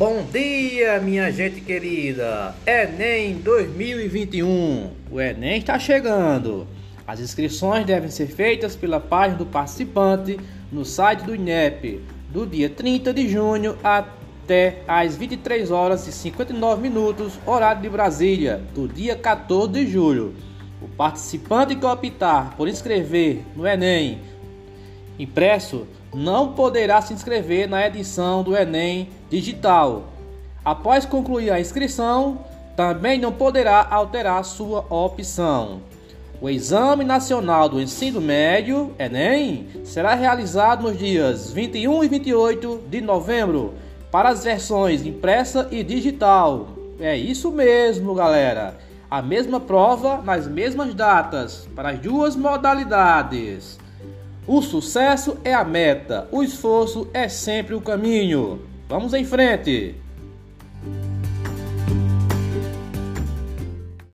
Bom dia, minha gente querida! Enem 2021. O Enem está chegando. As inscrições devem ser feitas pela página do participante no site do INEP do dia 30 de junho até às 23 horas e 59 minutos, horário de Brasília, do dia 14 de julho. O participante que optar por inscrever no Enem impresso não poderá se inscrever na edição do Enem digital. Após concluir a inscrição, também não poderá alterar sua opção. O Exame Nacional do Ensino Médio, Enem, será realizado nos dias 21 e 28 de novembro para as versões impressa e digital. É isso mesmo, galera. A mesma prova nas mesmas datas para as duas modalidades. O sucesso é a meta, o esforço é sempre o caminho. Vamos em frente!